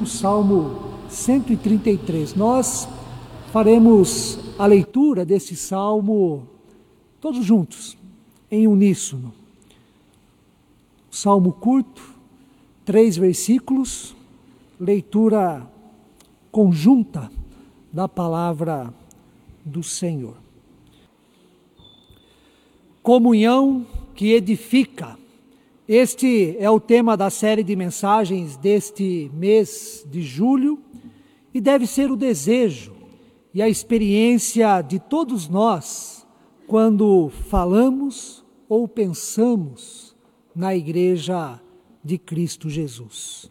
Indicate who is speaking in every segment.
Speaker 1: o Salmo 133. Nós faremos a leitura desse salmo todos juntos, em uníssono. Salmo curto, três versículos, leitura conjunta da palavra do Senhor. Comunhão que edifica. Este é o tema da série de mensagens deste mês de julho e deve ser o desejo e a experiência de todos nós quando falamos ou pensamos na Igreja de Cristo Jesus.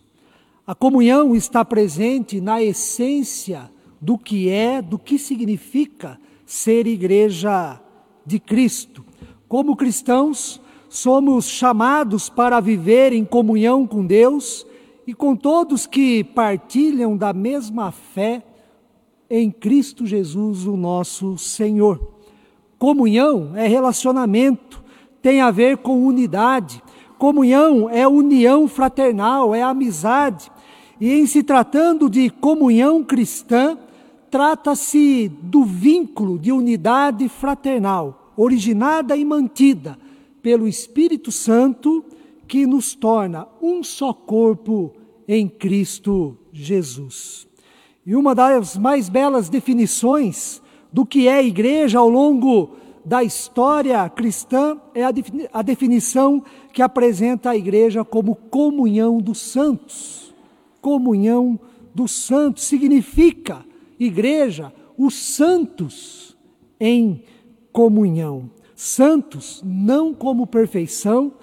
Speaker 1: A comunhão está presente na essência do que é, do que significa ser Igreja de Cristo. Como cristãos, somos chamados para viver em comunhão com Deus e com todos que partilham da mesma fé em Cristo Jesus, o nosso Senhor. Comunhão é relacionamento, tem a ver com unidade. Comunhão é união fraternal, é amizade. E em se tratando de comunhão cristã, trata-se do vínculo de unidade fraternal, originada e mantida pelo Espírito Santo, que nos torna um só corpo em Cristo Jesus. E uma das mais belas definições do que é igreja ao longo da história cristã é a, definição que apresenta a igreja como comunhão dos santos. Comunhão dos santos significa, igreja, os santos em comunhão. Santos não como perfeição,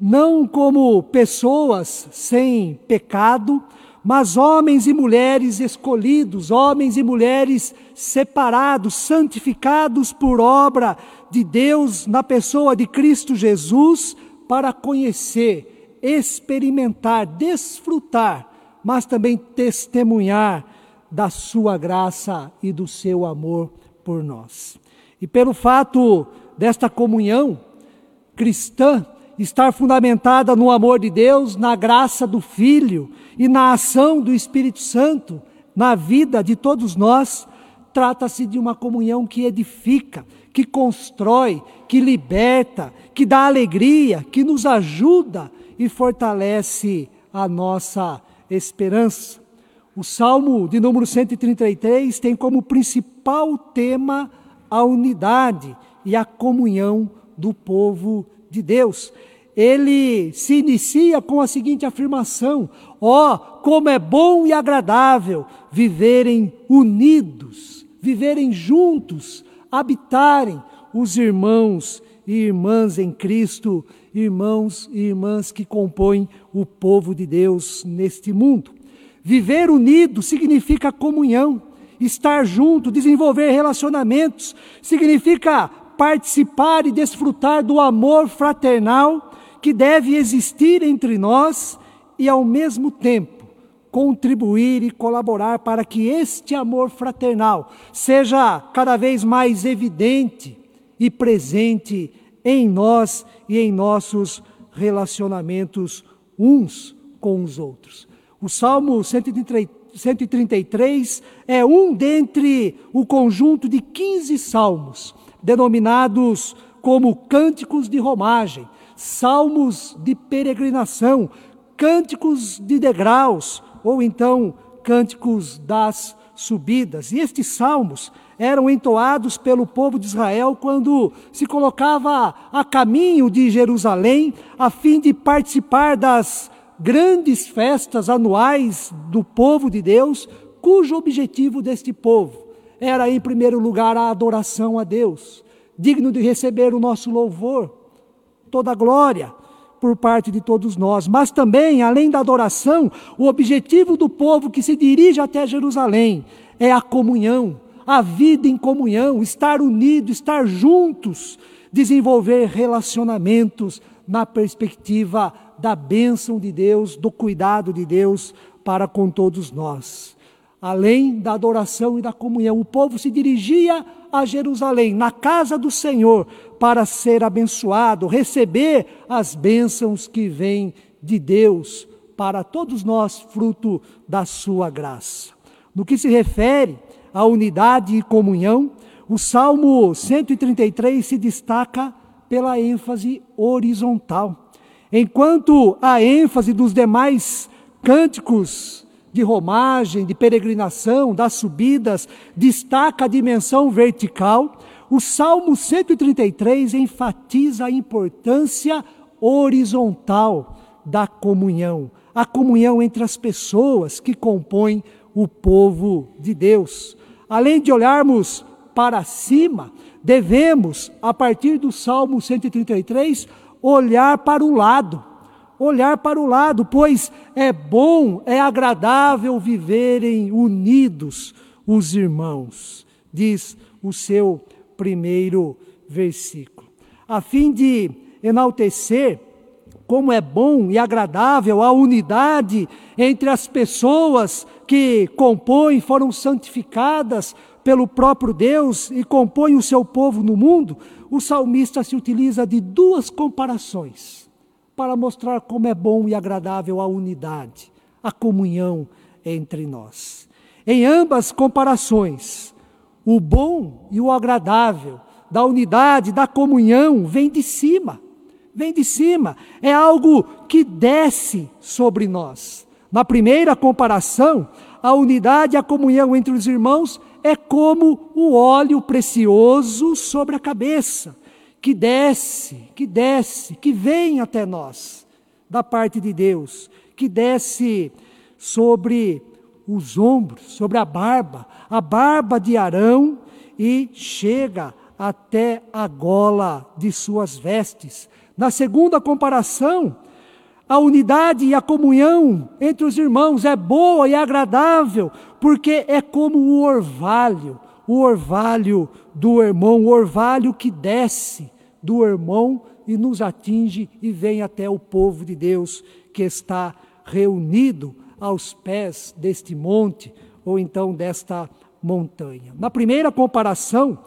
Speaker 1: não como pessoas sem pecado, mas homens e mulheres escolhidos, homens e mulheres separados, santificados por obra de Deus na pessoa de Cristo Jesus, para conhecer, experimentar, desfrutar, mas também testemunhar da sua graça e do seu amor por nós. E pelo fato desta comunhão cristã, estar fundamentada no amor de Deus, na graça do Filho e na ação do Espírito Santo na vida de todos nós, trata-se de uma comunhão que edifica, que constrói, que liberta, que dá alegria, que nos ajuda e fortalece a nossa esperança. O Salmo de número 133 tem como principal tema a unidade e a comunhão do povo de Deus. Ele se inicia com a seguinte afirmação: Ó, oh, como é bom e agradável viverem unidos, viverem juntos, habitarem os irmãos e irmãs em Cristo, irmãos e irmãs que compõem o povo de Deus neste mundo. Viver unido significa comunhão, estar junto, desenvolver relacionamentos, significa participar e desfrutar do amor fraternal que deve existir entre nós e, ao mesmo tempo, contribuir e colaborar para que este amor fraternal seja cada vez mais evidente e presente em nós e em nossos relacionamentos uns com os outros. O Salmo 133 é um dentre o conjunto de 15 salmos denominados como cânticos de romagem, salmos de peregrinação, cânticos de degraus, ou então cânticos das subidas. E estes salmos eram entoados pelo povo de Israel quando se colocava a caminho de Jerusalém, a fim de participar das grandes festas anuais do povo de Deus, cujo objetivo deste povo era, em primeiro lugar, a adoração a Deus, digno de receber o nosso louvor, toda a glória por parte de todos nós. Mas também, além da adoração, o objetivo do povo que se dirige até Jerusalém é a comunhão, a vida em comunhão, estar unido, estar juntos, desenvolver relacionamentos na perspectiva da bênção de Deus, do cuidado de Deus para com todos nós além da adoração e da comunhão. O povo se dirigia a Jerusalém, na casa do Senhor, para ser abençoado, receber as bênçãos que vêm de Deus para todos nós, fruto da sua graça. No que se refere à unidade e comunhão, o Salmo 133 se destaca pela ênfase horizontal, enquanto a ênfase dos demais cânticos de romagem, de peregrinação, das subidas, destaca a dimensão vertical, o Salmo 133 enfatiza a importância horizontal da comunhão, a comunhão entre as pessoas que compõem o povo de Deus. Além de olharmos para cima, devemos, a partir do Salmo 133, olhar para o lado. Olhar para o lado, pois é bom, é agradável viverem unidos os irmãos, diz o seu primeiro versículo. A fim de enaltecer como é bom e agradável a unidade entre as pessoas que compõem, foram santificadas pelo próprio Deus e compõem o seu povo no mundo, o salmista se utiliza de duas comparações para mostrar como é bom e agradável a unidade, a comunhão entre nós. Em ambas comparações, o bom e o agradável da unidade, da comunhão, vem de cima. Vem de cima. É algo que desce sobre nós. Na primeira comparação, a unidade e a comunhão entre os irmãos é como o óleo precioso sobre a cabeça, que desce, que desce, que vem até nós, da parte de Deus, que desce sobre os ombros, sobre a barba, a barba de Arão e chega até a gola de suas vestes. Na segunda comparação, a unidade e a comunhão entre os irmãos é boa e agradável, porque é como o orvalho, o orvalho do irmão, o orvalho que desce do irmão e nos atinge e vem até o povo de Deus que está reunido aos pés deste monte ou então desta montanha. Na primeira comparação,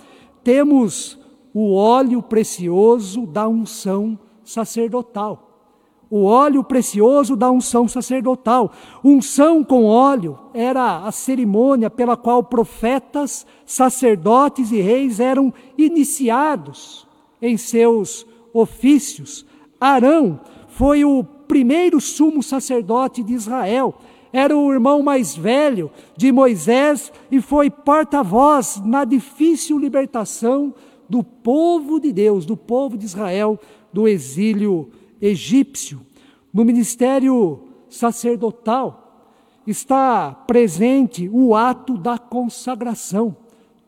Speaker 1: temos o óleo precioso da unção sacerdotal. O óleo precioso da unção sacerdotal. Unção com óleo era a cerimônia pela qual profetas, sacerdotes e reis eram iniciados em seus ofícios. Arão foi o primeiro sumo sacerdote de Israel. Era o irmão mais velho de Moisés e foi porta-voz na difícil libertação do povo de Deus, do povo de Israel, do exílio egípcio. No ministério sacerdotal está presente o ato da consagração,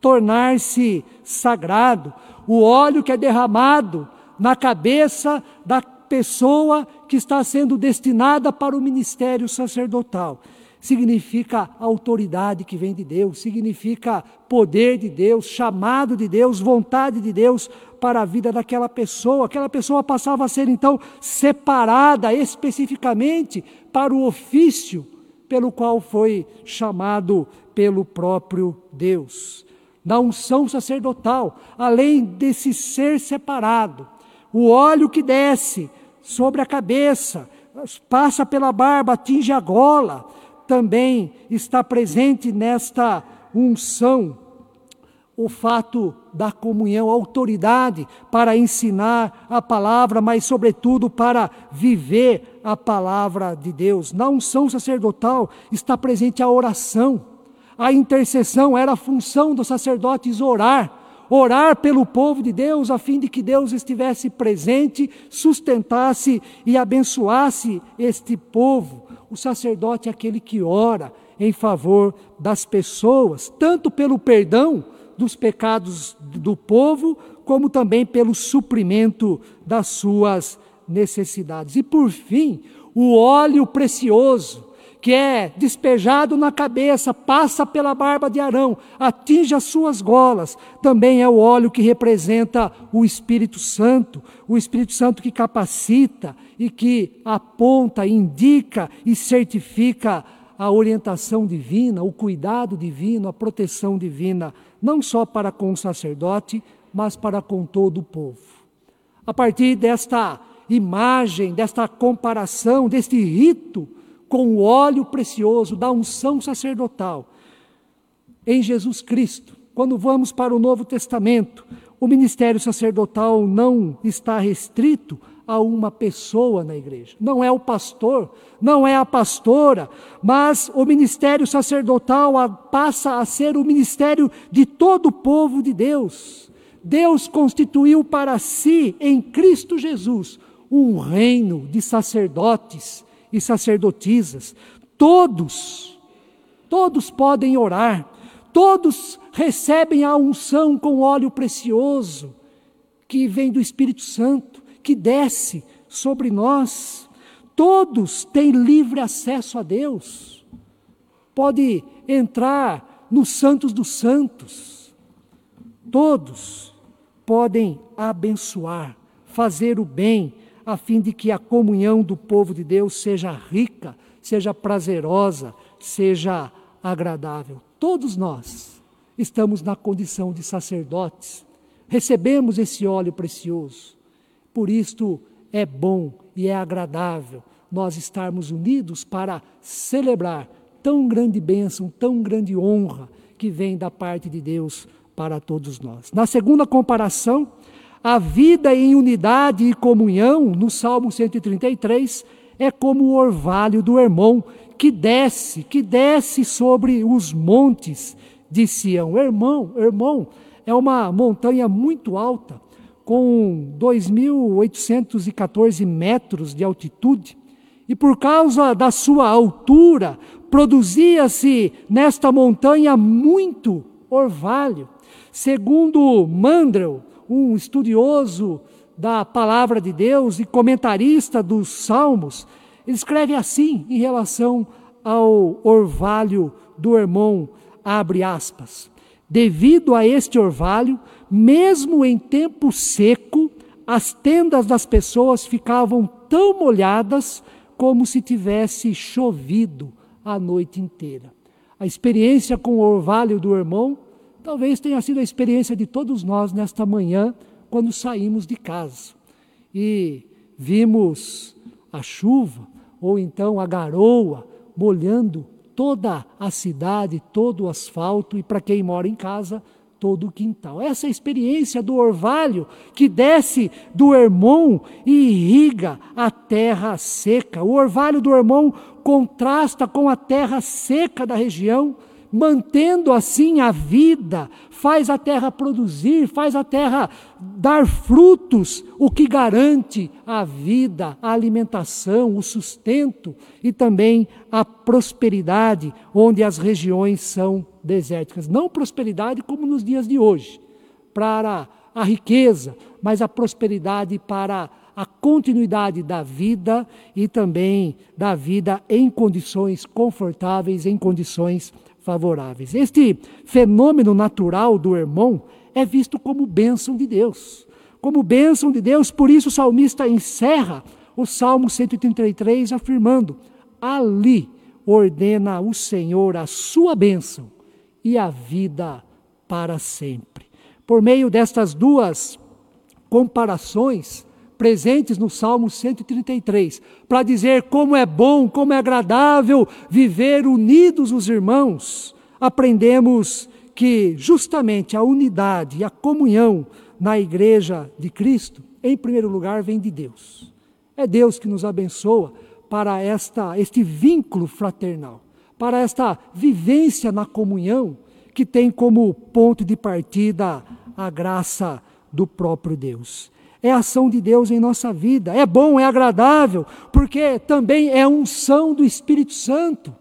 Speaker 1: tornar-se sagrado, o óleo que é derramado na cabeça da pessoa que está sendo destinada para o ministério sacerdotal. Significa autoridade que vem de Deus, significa poder de Deus, chamado de Deus, vontade de Deus para a vida daquela pessoa. Aquela pessoa passava a ser então separada especificamente para o ofício pelo qual foi chamado pelo próprio Deus. Na unção sacerdotal, além desse ser separado, o óleo que desce sobre a cabeça, passa pela barba, atinge a gola, também está presente nesta unção o fato da comunhão, autoridade para ensinar a palavra, mas, sobretudo, para viver a palavra de Deus. Na unção sacerdotal está presente a oração. A intercessão era a função dos sacerdotes orar orar pelo povo de Deus, a fim de que Deus estivesse presente, sustentasse e abençoasse este povo. O sacerdote é aquele que ora em favor das pessoas, tanto pelo perdão dos pecados do povo, como também pelo suprimento das suas necessidades. E por fim, o óleo precioso que é despejado na cabeça, passa pela barba de Arão, atinge as suas golas. Também é o óleo que representa o Espírito Santo, o Espírito Santo que capacita e que aponta, indica e certifica a orientação divina, o cuidado divino, a proteção divina, não só para com o sacerdote, mas para com todo o povo. A partir desta imagem, desta comparação, deste rito, com o óleo precioso da unção sacerdotal em Jesus Cristo. Quando vamos para o Novo Testamento, o ministério sacerdotal não está restrito a uma pessoa na igreja. Não é o pastor, não é a pastora, mas o ministério sacerdotal passa a ser o ministério de todo o povo de Deus. Deus constituiu para si, em Cristo Jesus, um reino de sacerdotes e sacerdotisas. Todos, todos podem orar, todos recebem a unção com óleo precioso que vem do Espírito Santo que desce sobre nós. Todos têm livre acesso a Deus. Pode entrar nos santos dos santos. Todos podem abençoar, fazer o bem, a fim de que a comunhão do povo de Deus seja rica, seja prazerosa, seja agradável. Todos nós estamos na condição de sacerdotes, recebemos esse óleo precioso. Por isto é bom e é agradável nós estarmos unidos para celebrar tão grande bênção, tão grande honra que vem da parte de Deus para todos nós. Na segunda comparação, a vida em unidade e comunhão, no Salmo 133, é como o orvalho do irmão que desce, que desce sobre os montes de Sião. Irmão, irmão, é uma montanha muito alta, com 2.814 metros de altitude, e por causa da sua altura, produzia-se nesta montanha muito orvalho. Segundo Mandrel, um estudioso da palavra de Deus e comentarista dos Salmos, ele escreve assim em relação ao orvalho do irmão, abre aspas. Devido a este orvalho, mesmo em tempo seco, as tendas das pessoas ficavam tão molhadas como se tivesse chovido a noite inteira. A experiência com o orvalho do irmão talvez tenha sido a experiência de todos nós nesta manhã, quando saímos de casa e vimos a chuva ou então a garoa molhando toda a cidade, todo o asfalto e para quem mora em casa, todo o quintal. Essa é a experiência do orvalho que desce do Hermon e irriga a terra seca. O orvalho do Hermon contrasta com a terra seca da região mantendo assim a vida, faz a terra produzir, faz a terra dar frutos, o que garante a vida, a alimentação, o sustento e também a prosperidade, onde as regiões são desérticas. Não prosperidade como nos dias de hoje, para a riqueza, mas a prosperidade para a continuidade da vida e também da vida em condições confortáveis, em condições favoráveis. Este fenômeno natural do irmão é visto como bênção de Deus. Como bênção de Deus, por isso o salmista encerra o Salmo 133 afirmando: Ali ordena o Senhor a sua bênção e a vida para sempre. Por meio destas duas comparações, presentes no Salmo 133, para dizer como é bom, como é agradável viver unidos os irmãos, aprendemos que justamente a unidade e a comunhão na igreja de Cristo, em primeiro lugar, vem de Deus. É Deus que nos abençoa para esta, este vínculo fraternal, para esta vivência na comunhão que tem como ponto de partida a graça do próprio Deus é a ação de Deus em nossa vida. É bom, é agradável, porque também é unção do Espírito Santo.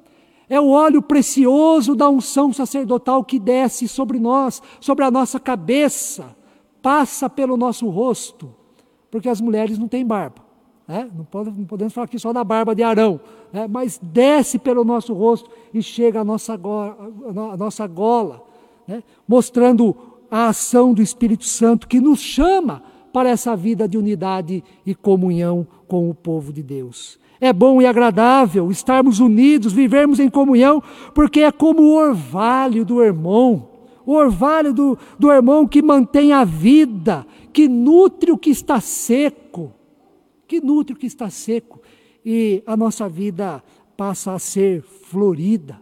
Speaker 1: É o óleo precioso da unção sacerdotal que desce sobre nós, sobre a nossa cabeça, passa pelo nosso rosto, porque as mulheres não têm barba. Né? Não, podemos, falar aqui só da barba de Arão, né? mas desce pelo nosso rosto e chega à nossa gola, à nossa gola né? mostrando a ação do Espírito Santo que nos chama para essa vida de unidade e comunhão com o povo de Deus. É bom e agradável estarmos unidos, vivermos em comunhão, porque é como o orvalho do irmão, o orvalho do, do irmão que mantém a vida, que nutre o que está seco, que nutre o que está seco, e a nossa vida passa a ser florida,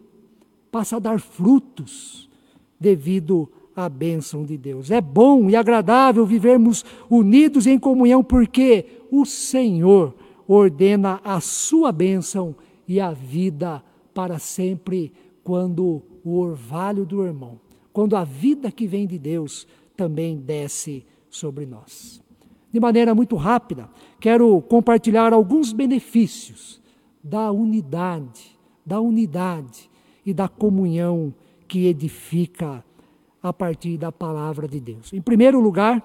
Speaker 1: passa a dar frutos devido à bênção de Deus. É bom e agradável vivermos unidos em comunhão, porque o Senhor ordena a sua bênção e a vida para sempre, quando o orvalho do irmão, quando a vida que vem de Deus também desce sobre nós. De maneira muito rápida, quero compartilhar alguns benefícios da unidade, da unidade e da comunhão que edifica a partir da palavra de Deus. Em primeiro lugar,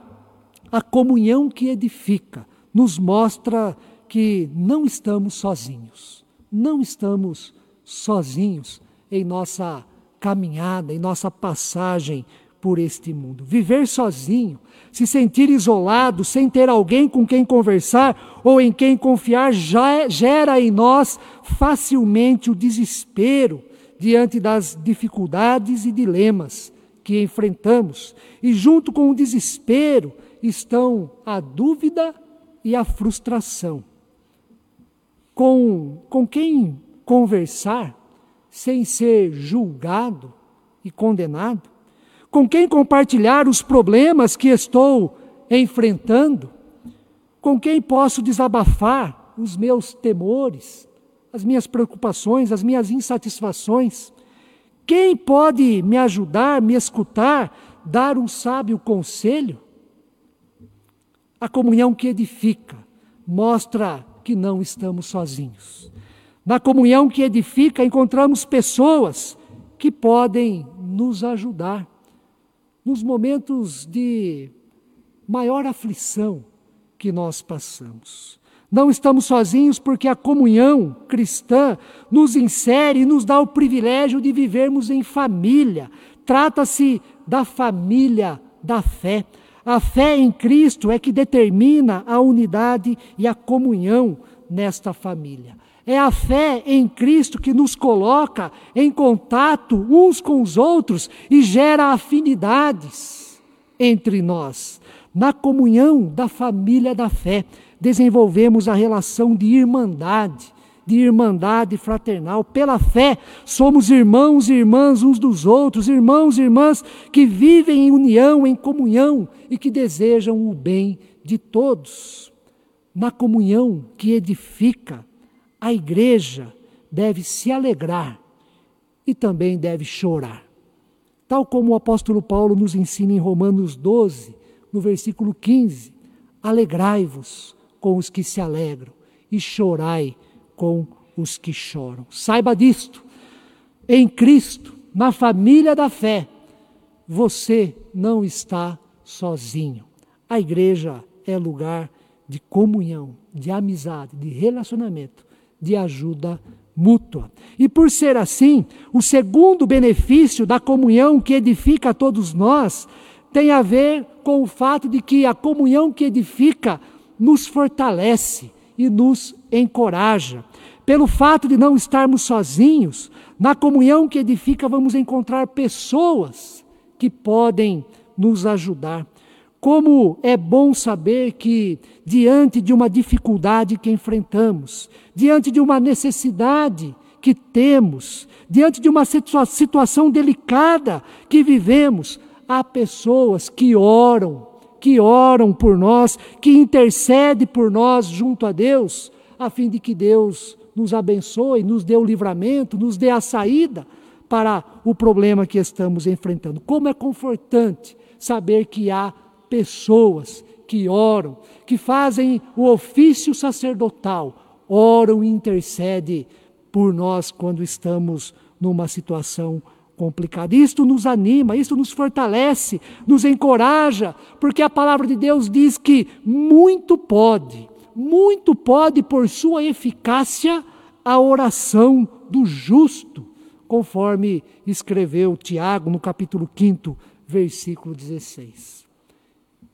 Speaker 1: a comunhão que edifica nos mostra que não estamos sozinhos. Não estamos sozinhos em nossa caminhada, em nossa passagem por este mundo. Viver sozinho, se sentir isolado, sem ter alguém com quem conversar ou em quem confiar, já é, gera em nós facilmente o desespero diante das dificuldades e dilemas que enfrentamos. E junto com o desespero estão a dúvida e a frustração. Com, com quem conversar sem ser julgado e condenado? Com quem compartilhar os problemas que estou enfrentando? Com quem posso desabafar os meus temores, as minhas preocupações, as minhas insatisfações? Quem pode me ajudar, me escutar, dar um sábio conselho? A comunhão que edifica mostra que não estamos sozinhos. Na comunhão que edifica, encontramos pessoas que podem nos ajudar nos momentos de maior aflição que nós passamos. Não estamos sozinhos porque a comunhão cristã nos insere e nos dá o privilégio de vivermos em família. Trata-se da família da fé. A fé em Cristo é que determina a unidade e a comunhão nesta família. É a fé em Cristo que nos coloca em contato uns com os outros e gera afinidades entre nós. Na comunhão da família da fé, desenvolvemos a relação de irmandade, de irmandade fraternal. Pela fé, somos irmãos e irmãs uns dos outros, irmãos e irmãs que vivem em união, em comunhão e que desejam o bem de todos. Na comunhão que edifica, a igreja deve se alegrar e também deve chorar. Tal como o apóstolo Paulo nos ensina em Romanos 12, no versículo 15: Alegrai-vos com os que se alegram e chorai com os que choram. Saiba disto, em Cristo, na família da fé, você não está sozinho. A igreja é lugar de comunhão, de amizade, de relacionamento de ajuda mútua. E por ser assim, o segundo benefício da comunhão que edifica todos nós tem a ver com o fato de que a comunhão que edifica nos fortalece e nos encoraja. Pelo fato de não estarmos sozinhos, na comunhão que edifica vamos encontrar pessoas que podem nos ajudar. Como é bom saber que, diante de uma dificuldade que enfrentamos, diante de uma necessidade que temos, diante de uma situação delicada que vivemos, há pessoas que oram, que oram por nós, que intercedem por nós junto a Deus, a fim de que Deus nos abençoe, nos dê o livramento, nos dê a saída para o problema que estamos enfrentando. Como é confortante saber que há pessoas que oram, que fazem o ofício sacerdotal, oram e intercedem por nós quando estamos numa situação complicada. Isto nos anima, isto nos fortalece, nos encoraja, porque a palavra de Deus diz que muito pode, muito pode por sua eficácia a oração do justo, conforme escreveu Tiago no capítulo 5, versículo 16.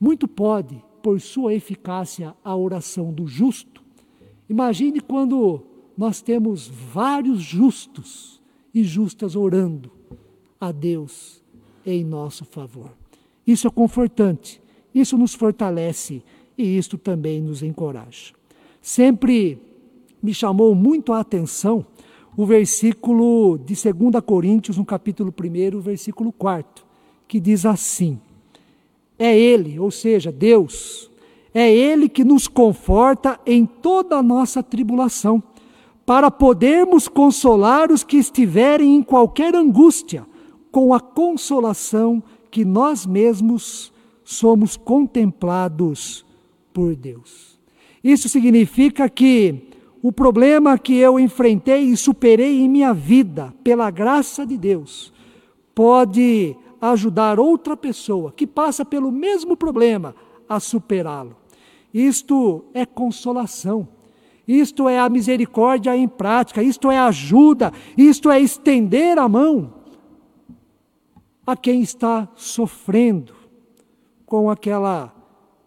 Speaker 1: Muito pode, por sua eficácia, a oração do justo. Imagine quando nós temos vários justos e justas orando a Deus em nosso favor. Isso é confortante, isso nos fortalece e isto também nos encoraja. Sempre me chamou muito a atenção o versículo de 2 Coríntios, no capítulo 1, versículo 4, que diz assim: É Ele, ou seja, Deus, é Ele que nos conforta em toda a nossa tribulação, para podermos consolar os que estiverem em qualquer angústia, com a consolação que nós mesmos somos contemplados por Deus. Isso significa que o problema que eu enfrentei e superei em minha vida, pela graça de Deus, pode ajudar outra pessoa que passa pelo mesmo problema a superá-lo. Isto é consolação. Isto é a misericórdia em prática, isto é ajuda, isto é estender a mão a quem está sofrendo com aquela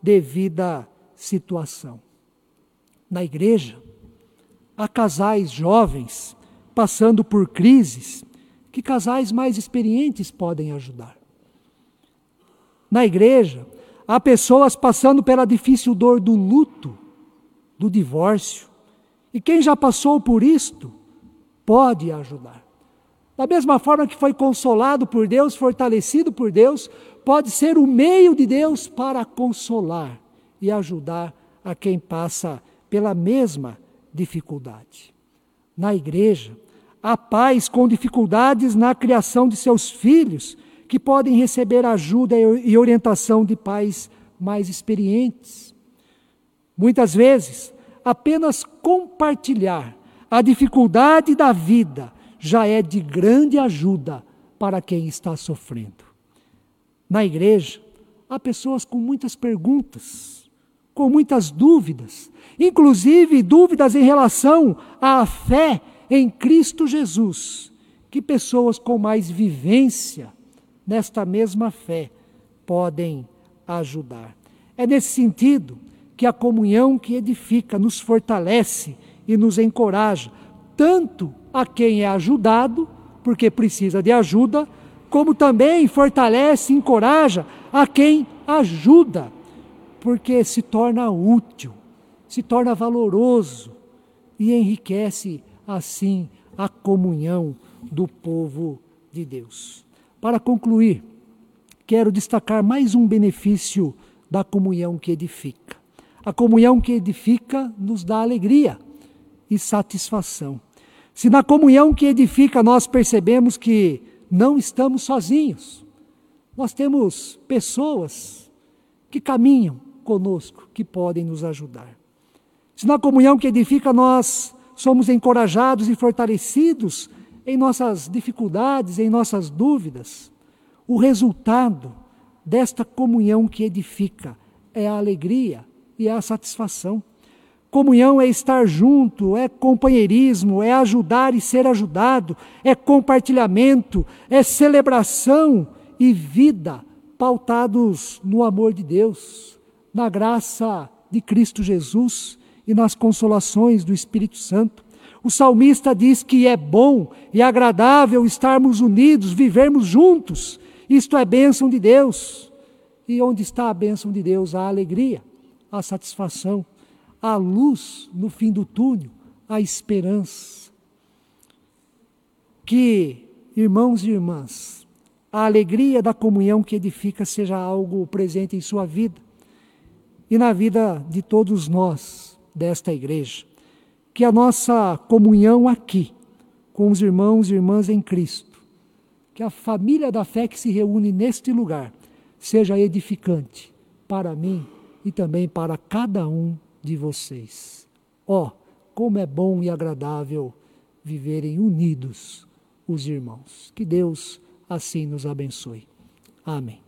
Speaker 1: devida situação. Na igreja, há casais jovens passando por crises que casais mais experientes podem ajudar. Na igreja, há pessoas passando pela difícil dor do luto, do divórcio, e quem já passou por isto pode ajudar. Da mesma forma que foi consolado por Deus, fortalecido por Deus, pode ser o meio de Deus para consolar e ajudar a quem passa pela mesma dificuldade. Na igreja, há pais com dificuldades na criação de seus filhos que podem receber ajuda e orientação de pais mais experientes. Muitas vezes, apenas compartilhar a dificuldade da vida já é de grande ajuda para quem está sofrendo. Na igreja, há pessoas com muitas perguntas, com muitas dúvidas, inclusive dúvidas em relação à fé em Cristo Jesus, que pessoas com mais vivência nesta mesma fé podem ajudar. É nesse sentido que a comunhão que edifica nos fortalece e nos encoraja, tanto a quem é ajudado, porque precisa de ajuda, como também fortalece encoraja a quem ajuda, porque se torna útil, se torna valoroso e enriquece assim a comunhão do povo de Deus. Para concluir, quero destacar mais um benefício da comunhão que edifica. A comunhão que edifica nos dá alegria e satisfação. Se na comunhão que edifica nós percebemos que não estamos sozinhos, nós temos pessoas que caminham conosco, que podem nos ajudar. Se na comunhão que edifica nós somos encorajados e fortalecidos em nossas dificuldades, em nossas dúvidas, o resultado desta comunhão que edifica é a alegria e a satisfação. Comunhão é estar junto, é companheirismo, é ajudar e ser ajudado, é compartilhamento, é celebração e vida pautados no amor de Deus, na graça de Cristo Jesus e nas consolações do Espírito Santo. O salmista diz que é bom e agradável estarmos unidos, vivermos juntos. Isto é bênção de Deus. E onde está a bênção de Deus? A alegria, a satisfação a luz no fim do túnel, a esperança. Que, irmãos e irmãs, a alegria da comunhão que edifica seja algo presente em sua vida e na vida de todos nós desta igreja. Que a nossa comunhão aqui, com os irmãos e irmãs em Cristo, que a família da fé que se reúne neste lugar, seja edificante para mim e também para cada um de vocês. Ó, oh, como é bom e agradável viverem unidos os irmãos. Que Deus assim nos abençoe. Amém.